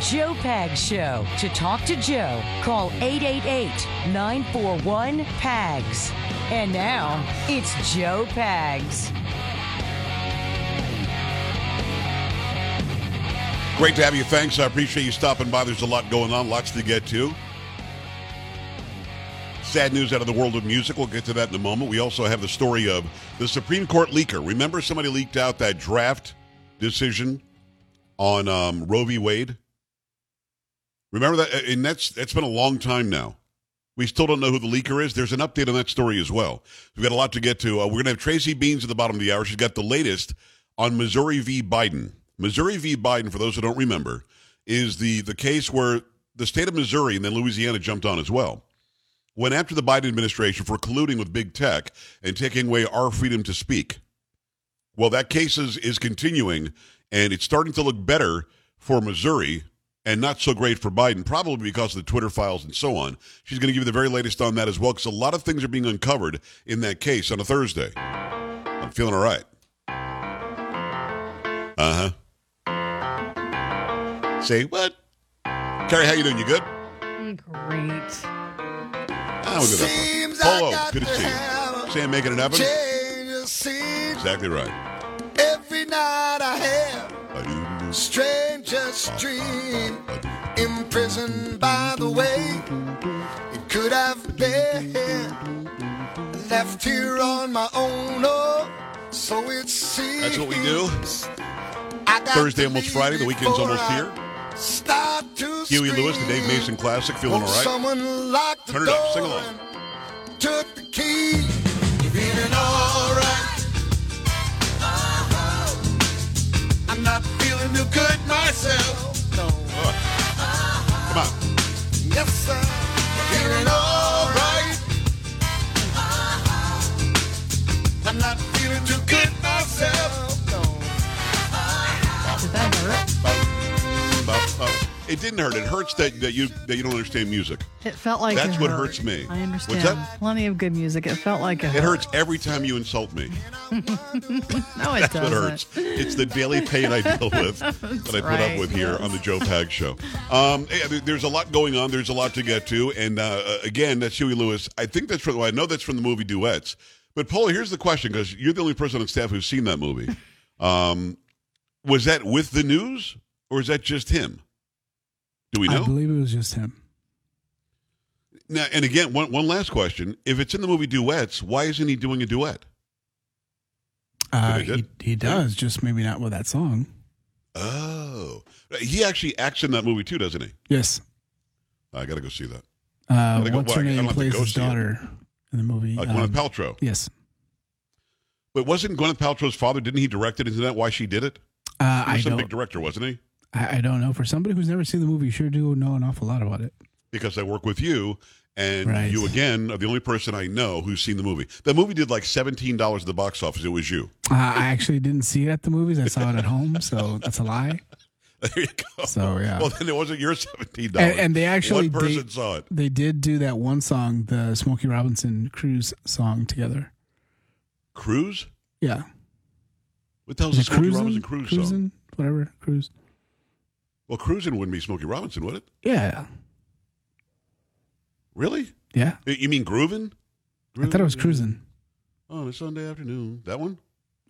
Joe Pag Show. To talk to Joe, call 888 941 PAGS. And now, it's Joe Pags. Great to have you. Thanks. I appreciate you stopping by. There's a lot going on, lots to get to. Sad news out of the world of music. We'll get to that in a moment. We also have the story of the Supreme Court leaker. Remember, somebody leaked out that draft decision on um, Roe v. Wade. Remember that, and that's that's been a long time now. We still don't know who the leaker is. There's an update on that story as well. We've got a lot to get to. Uh, we're going to have Tracy Beanz at the bottom of the hour. She's got the latest on Missouri v. Biden. Missouri v. Biden, for those who don't remember, is the the case where the state of Missouri and then Louisiana jumped on as well. Went after the Biden administration for colluding with big tech and taking away our freedom to speak. Well, that case is, is continuing, and it's starting to look better for Missouri and not so great for Biden, probably because of the Twitter files and so on. She's going to give you the very latest on that as well, because a lot of things are being uncovered in that case on a Thursday. I'm feeling all right. Uh huh. Say what? Carrie, how you doing? You good? Great. Ah, we'll do that part. Polo, good to see you. Sam making it happen? Exactly right. Every night I have strangest dream, imprisoned by the way it could have been left here on my own. Oh, so it seems. That's what we do. Thursday, almost Friday. The weekend's almost here. Start to Huey Lewis, the Dave. Mason Classic. Feeling all Oh. Someone locked the Turn it up. Sing along. Took the key. Feeling all right. I'm not feeling too good myself. No. Come on. Yes, sir. Feeling all right. I'm not feeling too good myself. No. That hurt? Oh. It didn't hurt. It hurts that, that you that you don't understand music. It felt like That's what hurt. hurts me. I What's understand. that? Plenty of good music. It felt like it, It hurts every time you insult me. No, it That's doesn't. what hurts. It's the daily pain I deal with that I put up with here on the Joe Pag Show. Um, there's a lot going on. There's a lot to get to. And uh, again, that's Huey Lewis. I think that's from. Well, I know that's from the movie Duets. But Paul, here's the question because you're the only person on staff who's seen that movie. Um, was that with the news or is that just him? Do we know? I believe it was just him. Now, and again, one one last question: If it's in the movie Duets, why isn't he doing a duet? Uh, he he, does, just maybe not with that song. Oh, he actually acts in that movie too, doesn't he? Yes. I got to go see that. Uh, go- what's well, her name plays his daughter in the movie? Uh, Gwyneth Um, Paltrow. Yes. But wasn't Gwyneth Paltrow's father? Didn't he direct it? Isn't that why she did it? Uh, He I was some don't. big director, wasn't he? I, I don't know. For somebody who's never seen the movie, you sure do know an awful lot about it. Because I work with you, and Right. you again are the only person I know who's seen the movie. The movie did like seventeen dollars at the box office. It was you. Uh, I actually didn't see it at the movies. I saw it at home, so that's a lie. There you go. So, yeah. Well, then it wasn't your seventeen dollars. And, and they actually one person they, saw it. they did do that one song, the Smokey Robinson Cruise song together. Cruise. Yeah. What the hell's Is Smokey Robinson Cruise song? Whatever. Cruise. Well, cruising wouldn't be Smokey Robinson, would it? Yeah. Really? Yeah. You mean grooving? I thought it was cruising. on a Sunday afternoon. That one?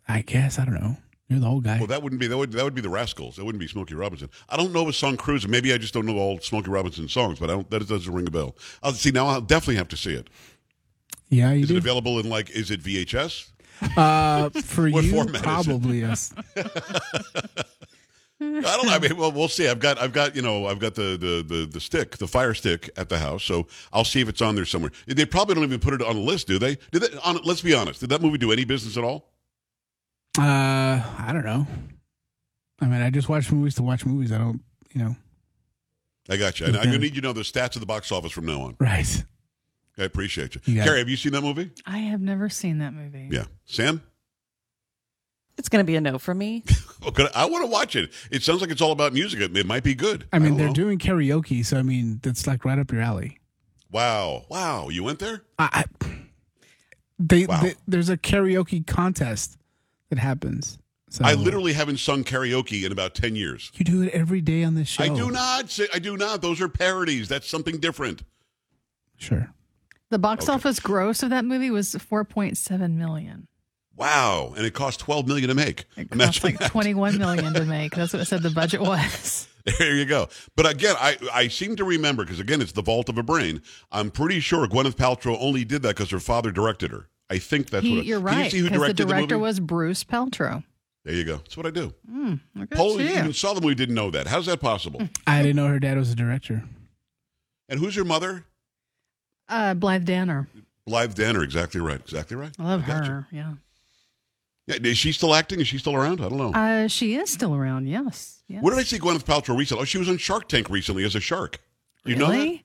I guess. I don't know. You're the old guy. Well, that wouldn't be that would that would be the Rascals. That wouldn't be Smokey Robinson. I don't know a song cruising. Maybe I just don't know all Smokey Robinson songs, but I don't. That doesn't ring a bell. I'll see now. I'll definitely have to see it. yeah, you Is it available in like? Is it VHS? Uh, for What you, format probably yes. I don't know. I mean, well, we'll see. I've got, I've got, you know, I've got the, the the the stick, the fire stick at the house. So I'll see if it's on there somewhere. They probably don't even put it on the list, do they? Did they? On, let's be honest. Did that movie do any business at all? Uh, I don't know. I mean, I just watch movies to watch movies. I don't, you know. I got you. And I'm gonna need you to know the stats of the box office from now on. Right. I appreciate you. You Carrie, it. have you seen that movie? I have never seen that movie. Yeah. Sam? It's going to be a no for me. okay, I, I want to watch it. It sounds like it's all about music. It, it might be good. I mean, don't they're know. doing karaoke, so I mean, that's like right up your alley. Wow. Wow. You went there? I, I they, Wow. they there's a karaoke contest that happens. So I literally haven't sung karaoke in about 10 years. You do it every day on this show. I do not say, I do not. Those are parodies. That's something different. Sure. The box Okay. office gross of that movie was 4.7 million. Wow. And it cost 12 million to make. It cost Imagine like that. 21 million to make. That's what it said the budget was. There you go. But again, I, I seem to remember, because again, it's the vault of a brain. I'm pretty sure Gwyneth Paltrow only did that because her father directed her. I think that's He- what. you're Can you right see who because the directed director movie? was Bruce Paltrow. There you go. That's what I do. Mm, look at Paul you. even saw the movie, didn't know that. How's that possible? I didn't know her dad was a director. and who's your mother? Uh, Blythe Danner. Blythe Danner. Exactly right. Exactly right. I love Gotcha. her. Yeah. Yeah, is she still acting? Is she still around? I don't know. Uh, she is still around. Yes. yes. Where did I see Gwyneth Paltrow recently? Oh, she was on Shark Tank recently as a shark. You know that?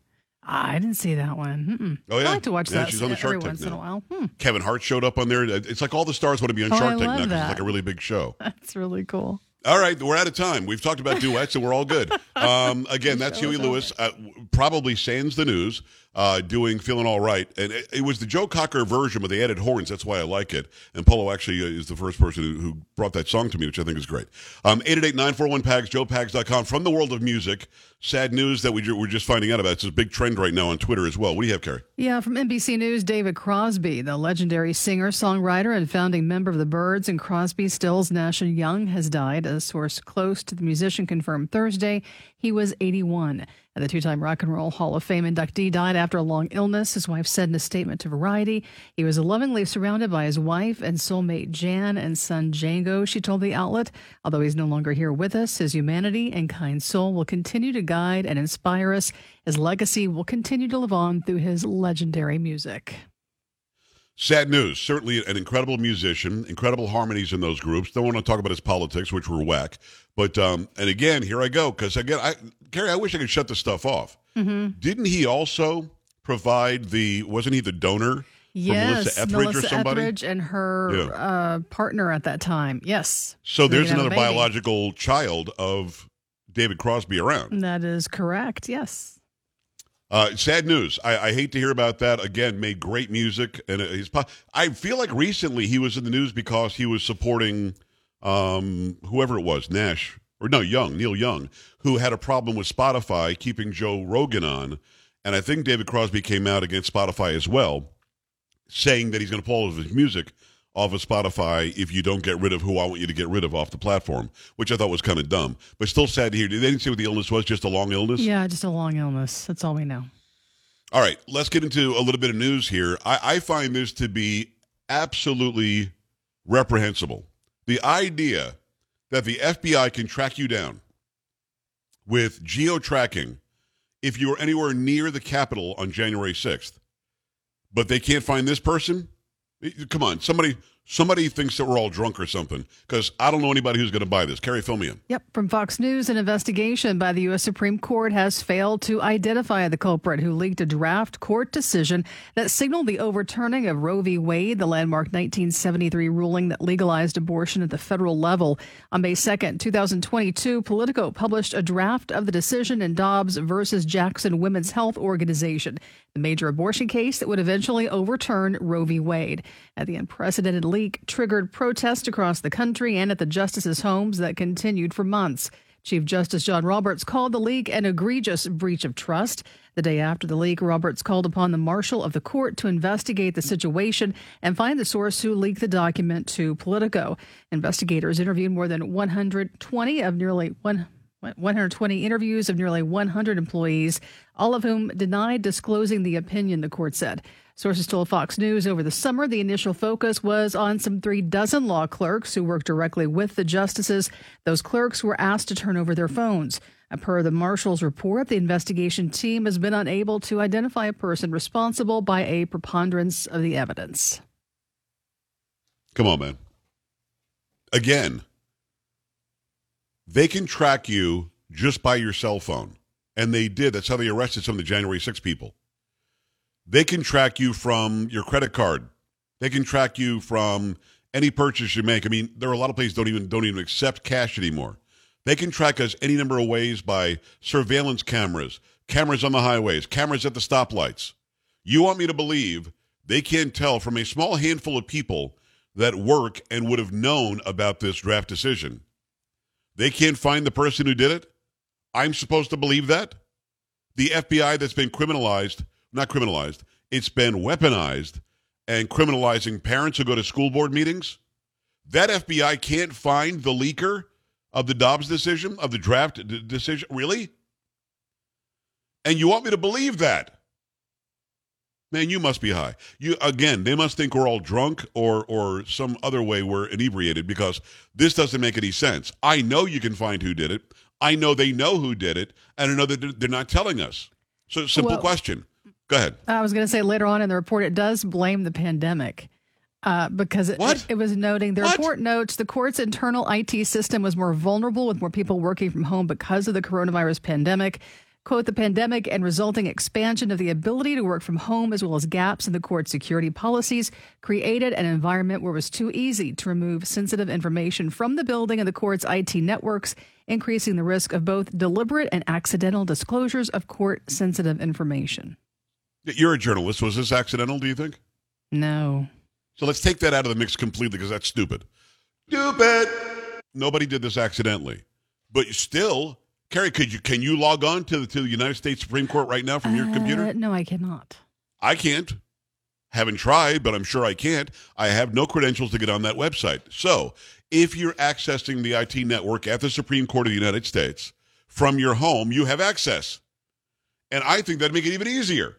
I didn't see that one. Mm-mm. Oh, yeah. I like to watch Yeah, that she's on the every Shark Tank once in a while. Hmm. Kevin Hart showed up on there. It's like all the stars want to be on Oh, Shark I Tank now because it's like a really big show. That's really cool. All right, we're out of time. We've talked about duets, and we're all good. Um, again, that's Huey Lewis, uh, probably sans the news, uh, doing "Feeling All Right," and it, it was the Joe Cocker version, but they added horns. That's why I like it. And Polo actually uh, is the first person who, who brought that song to me, which I think is great. Um, Eight eight eight nine four one pags joepags.com from the world of music. Sad news that we we're just finding out about. It's a big trend right now on Twitter as well. What do you have, Carrie? Yeah, from NBC News, David Crosby, the legendary singer, songwriter, and founding member of the Byrds and Crosby, Stills, Nash and Young, has died. A source close to the musician confirmed Thursday he was 81. The two-time Rock and Roll Hall of Fame inductee died after a long illness. His wife said in a statement to Variety, he was lovingly surrounded by his wife and soulmate Jan and son Django. She told the outlet, although he's no longer here with us, his humanity and kind soul will continue to guide and inspire us. His legacy will continue to live on through his legendary music. Sad news. Certainly an incredible musician, incredible harmonies in those groups. Don't want to talk about his politics, which were whack. But um, and again, here I go because again, I Gary, I wish I could shut this stuff off. Mm-hmm. Didn't he also provide the? Wasn't he the donor? for Yes, Melissa Etheridge or somebody. Etheridge and her Yeah. uh, partner at that time. Yes. So there's another biological child of David Crosby around. That is correct. Yes. Uh, sad news. I, I hate to hear about that. Again, made great music, and he's. I feel like recently he was in the news because he was supporting um, whoever it was, Nash or no Young, Neil Young, who had a problem with Spotify keeping Joe Rogan on, and I think David Crosby came out against Spotify as well, saying that he's going to pull all of his music off of Spotify if you don't get rid of who I want you to get rid of off the platform, which I thought was kind of dumb, but still sad to hear. They didn't say what the illness was, just a long illness. Yeah, just a long illness. That's all we know. All right, let's get into a little bit of news here. I, I find this to be absolutely reprehensible. The idea that the FBI can track you down with geo tracking if you were anywhere near the Capitol on January 6th, but they can't find this person? Come on, somebody somebody thinks that we're all drunk or something because I don't know anybody who's going to buy this. Carrie, fill me in. Yep. From Fox News, an investigation by the U.S. Supreme Court has failed to identify the culprit who leaked a draft court decision that signaled the overturning of Roe v. Wade, the landmark 1973 ruling that legalized abortion at the federal level. On May 2nd, 2022, Politico published a draft of the decision in Dobbs versus Jackson Women's Health Organization, the major abortion case that would eventually overturn Roe v. Wade. At the unprecedented leak triggered protests across the country and at the justices' homes that continued for months. Chief Justice John Roberts called the leak an egregious breach of trust. The day after the leak, Roberts called upon the marshal of the court to investigate the situation and find the source who leaked the document to Politico. Investigators interviewed more than 120 of nearly one. 120 interviews of nearly 100 employees, all of whom denied disclosing the opinion, the court said. Sources told Fox News over the summer the initial focus was on some three dozen law clerks who worked directly with the justices. Those clerks were asked to turn over their phones. Uh, Per the marshal's report, the investigation team has been unable to identify a person responsible by a preponderance of the evidence. Come on, man. Again, they can track you just by your cell phone. And they did. That's how they arrested some of the January 6 people. They can track you from your credit card. They can track you from any purchase you make. I mean, there are a lot of places don't even don't even accept cash anymore. They can track us any number of ways by surveillance cameras, cameras on the highways, cameras at the stoplights. You want me to believe they can't tell from a small handful of people that work and would have known about this draft decision. They can't find the person who did it. I'm supposed to believe that? The FBI that's been criminalized, not criminalized, it's been weaponized and criminalizing parents who go to school board meetings. That FBI can't find the leaker of the Dobbs decision, of the draft d- decision. Really? And you want me to believe that? Man, you must be high. You again, they must think we're all drunk or or some other way we're inebriated because this doesn't make any sense. I know you can find who did it. I know they know who did it, and I know that they're not telling us. So simple Well- question. Go ahead. I was going to say later on in the report, it does blame the pandemic. Uh, because it, it, it was noting the What? report notes the court's internal IT system was more vulnerable with more people working from home because of the coronavirus pandemic. Quote, the pandemic and resulting expansion of the ability to work from home, as well as gaps in the court's security policies, created an environment where it was too easy to remove sensitive information from the building and the court's IT networks, increasing the risk of both deliberate and accidental disclosures of court sensitive information. You're a journalist. Was this accidental, do you think? No. So let's take that out of the mix completely because that's stupid. Stupid. Nobody did this accidentally. But still, Carrie, could you can you log on to the to the United States Supreme Court right now from your Uh, computer? No, I cannot. I can't. Haven't tried, but I'm sure I can't. I have no credentials to get on that website. So, if you're accessing the IT network at the Supreme Court of the United States from your home, you have access. And I think that'd make it even easier.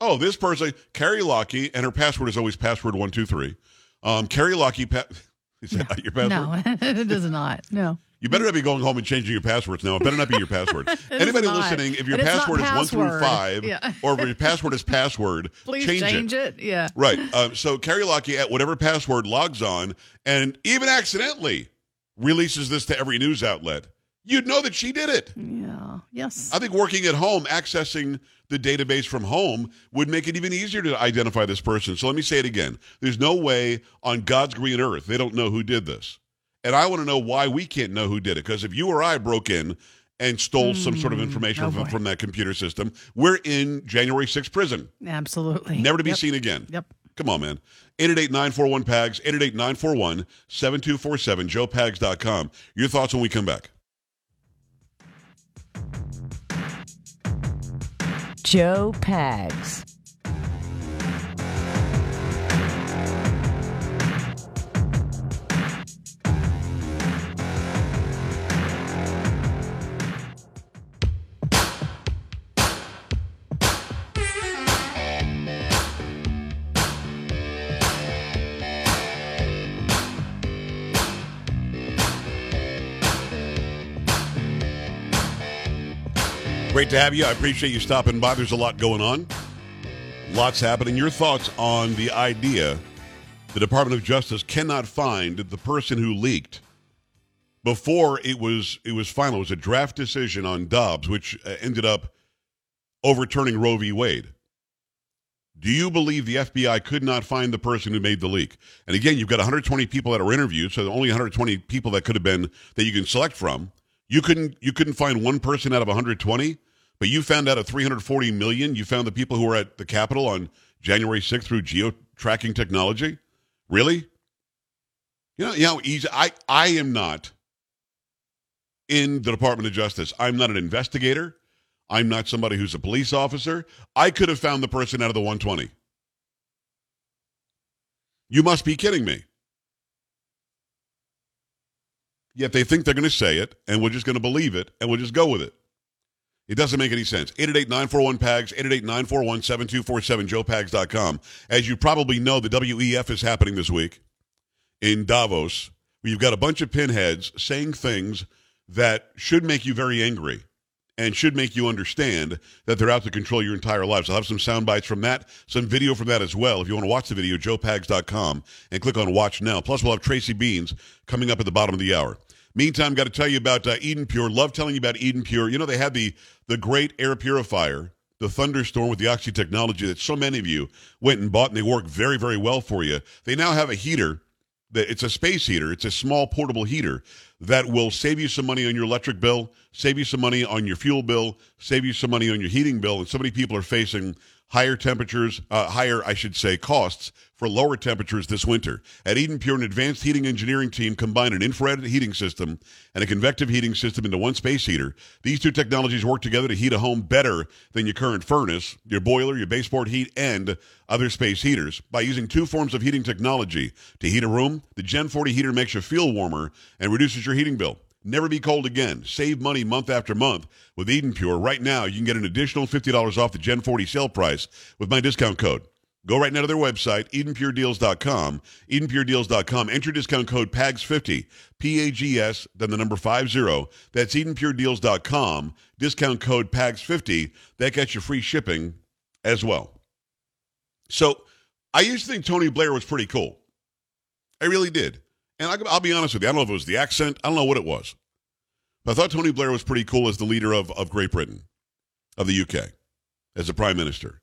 Oh, this person, Carrie Lockey, and her password is always password one two three. Um, Carrie Lockey, pa- is that not your password? No, it is not. No. You better not be going home and changing your passwords now. It better not be your password. Anybody listening, if your And it's password is one through five, Yeah. or if your password is password, Please change, change, it. it. Yeah. Right. Um, so Carrie Lockey at whatever password logs on and even accidentally releases this to every news outlet. You'd know that she did it. Yeah. Yes. I think working at home, accessing the database from home would make it even easier to identify this person. So let me say it again. There's no way on God's green earth they don't know who did this. And I want to know why we can't know who did it. Because if you or I broke in and stole some sort of hmm. information oh from, from that computer system, we're in January 6th prison. Absolutely. Never to be Yep. seen again. Yep. Come on, man. 888-941-PAGS, 888-941-7247, joepags.com. Your thoughts when we come back. Joe Pags. Great to have you. I appreciate you stopping by. There's a lot going on. Lots happening. Your thoughts on the idea the Department of Justice cannot find the person who leaked before it was it was final. It was a draft decision on Dobbs, which uh, ended up overturning Roe v. Wade. Do you believe the FBI could not find the person who made the leak? And again, you've got 120 people that are interviewed, so only 120 people that could have been that you can select from. You couldn't you couldn't find one person out of 120, but you found out of 340 million. You found the people who were at the Capitol on January 6th through geo tracking technology. Really? You know, you know, easy. I I am not in the Department of Justice. I'm not an investigator. I'm not somebody who's a police officer. I could have found the person out of the 120. You must be kidding me. Yet they think they're going to say it, and we're just going to believe it, and we'll just go with it. It doesn't make any sense. 888-941-PAGS, 888-941-7247, joepags.com. As you probably know, the WEF is happening this week in Davos, you've got a bunch of pinheads saying things that should make you very angry and should make you understand that they're out to control your entire lives. I'll have some sound bites from that, some video from that as well. If you want to watch the video, joepags.com and click on watch now. Plus, we'll have Tracy Beanz coming up at the bottom of the hour. Meantime, got to tell you about uh, Eden Pure. Love telling you about Eden Pure. You know, they had the, the great air purifier, the Thunderstorm with the Oxy technology that so many of you went and bought, and they work very, very well for you. They now have a heater. that It's a space heater. It's a small portable heater that will save you some money on your electric bill, save you some money on your fuel bill, save you some money on your heating bill. And so many people are facing higher temperatures, uh, higher, I should say, costs for lower temperatures this winter. At Eden Pure, an advanced heating engineering team combined an infrared heating system and a convective heating system into one space heater. These two technologies work together to heat a home better than your current furnace, your boiler, your baseboard heat, and other space heaters. By using two forms of heating technology to heat a room, the Gen 40 heater makes you feel warmer and reduces your heating bill. Never be cold again. Save money month after month with Eden Pure. Right now, you can get an additional $50 off the Gen 40 sale price with my discount code. Go right now to their website, EdenPureDeals.com. EdenPureDeals.com. Enter discount code PAGS50, P-A-G-S, then the number 50. That's EdenPureDeals.com. Discount code PAGS50. That gets you free shipping as well. So I used to think Tony Blair was pretty cool. I really did. And I, will be honest with you, I don't know if it was the accent, I don't know what it was. But I thought Tony Blair was pretty cool as the leader of, of Great Britain, of the UK, as a prime minister.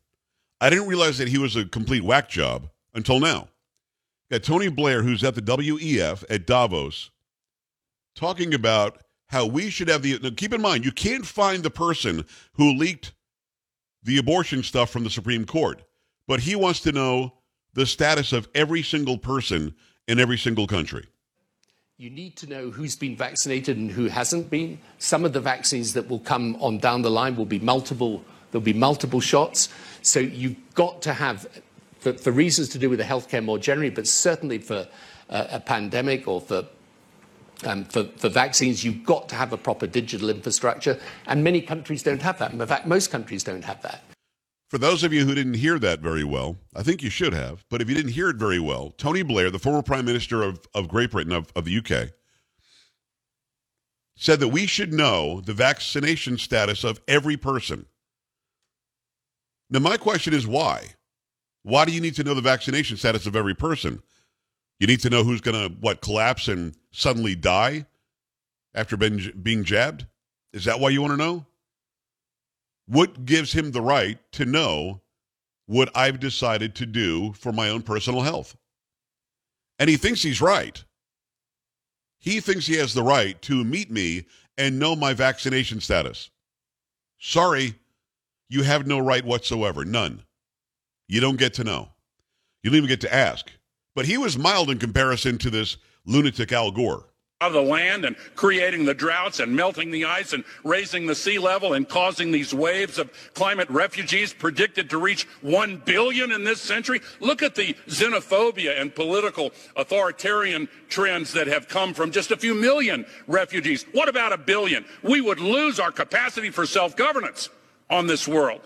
I didn't realize that he was a complete whack job until now. Got Tony Blair, who's at the WEF at Davos, talking about how we should have the. Now keep in mind, you can't find the person who leaked the abortion stuff from the Supreme Court, but he wants to know the status of every single person in every single country. You need to know who's been vaccinated and who hasn't been. Some of the vaccines that will come on down the line will be multiple, there'll be multiple shots. So you've got to have, for, for reasons to do with the healthcare more generally, but certainly for uh, a pandemic or for um, for, for, vaccines, you've got to have a proper digital infrastructure, and many countries don't have that. In fact, most countries don't have that. For those of you who didn't hear that very well, I think you should have, but if you didn't hear it very well, Tony Blair, the former Prime Minister of, of Great Britain, of, of the UK, said that we should know the vaccination status of every person. Now, my question is why? Why do you need to know the vaccination status of every person? You need to know who's going to, what, collapse and suddenly die after being, being jabbed? Is that why you want to know? What gives him the right to know what I've decided to do for my own personal health? And he thinks he's right. He thinks he has the right to meet me and know my vaccination status. Sorry, you have no right whatsoever. None. You don't get to know. You don't even get to ask. But he was mild in comparison to this lunatic Al Gore of the land and creating the droughts and melting the ice and raising the sea level and causing these waves of climate refugees predicted to reach 1 billion in this century. Look at the xenophobia and political authoritarian trends that have come from just a few million refugees. What about a billion? We would lose our capacity for self-governance on this world.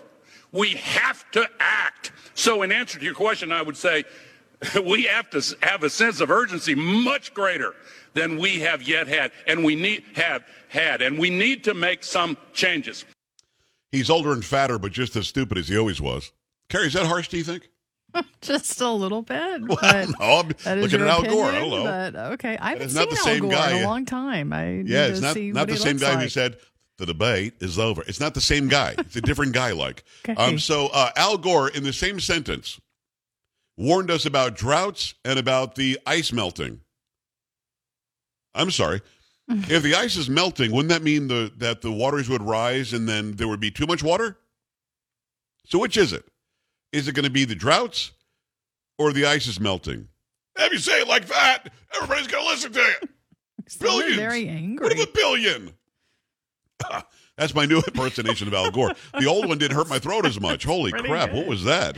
We have to act. So in answer to your question, I would say we have to have a sense of urgency much greater than we have yet had, and we need have had, and we need to make some changes. He's older and fatter, but just as stupid as he always was. Carrie, is that harsh? Do you think? just a little bit. Well, no, I'm looking at Al Gore. I don't know. But, okay, I haven't seen Al Gore guy. in a long time. I yeah, it's not not the same guy like. who said the debate is over. It's not the same guy. It's a different guy. Like okay. um, so, uh, Al Gore in the same sentence warned us about droughts and about the ice melting. I'm sorry. if the ice is melting, wouldn't that mean the, that the waters would rise and then there would be too much water? So which is it? Is it going to be the droughts or the ice is melting? If you say it like that, everybody's going to listen to you. Billions. Very angry. What a billion? That's my new impersonation of Al Gore. The old one didn't hurt my throat as much. Holy crap! Good. What was that?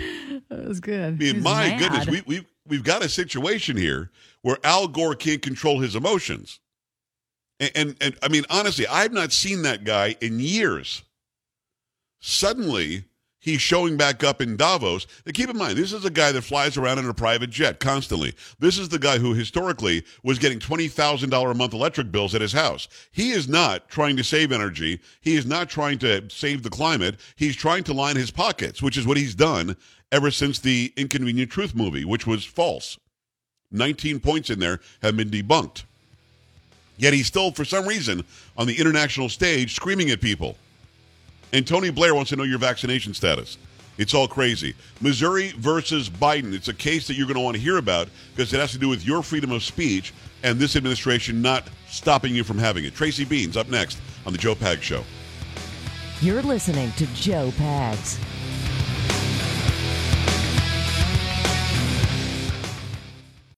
That was good. I mean, my mad. goodness, we, we we've got a situation here where Al Gore can't control his emotions. And, and, and I mean, honestly, I've not seen that guy in years. Suddenly, he's showing back up in Davos. Now, keep in mind, this is a guy that flies around in a private jet constantly. This is the guy who historically was getting $20,000 a month electric bills at his house. He is not trying to save energy. He is not trying to save the climate. He's trying to line his pockets, which is what he's done ever since the Inconvenient Truth movie, which was false. 19 points in there have been debunked. Yet he's still, for some reason, on the international stage screaming at people. And Tony Blair wants to know your vaccination status. It's all crazy. Missouri versus Biden. It's a case that you're going to want to hear about because it has to do with your freedom of speech and this administration not stopping you from having it. Tracy Beanz up next on the Joe Pag Show. You're listening to Joe Pags.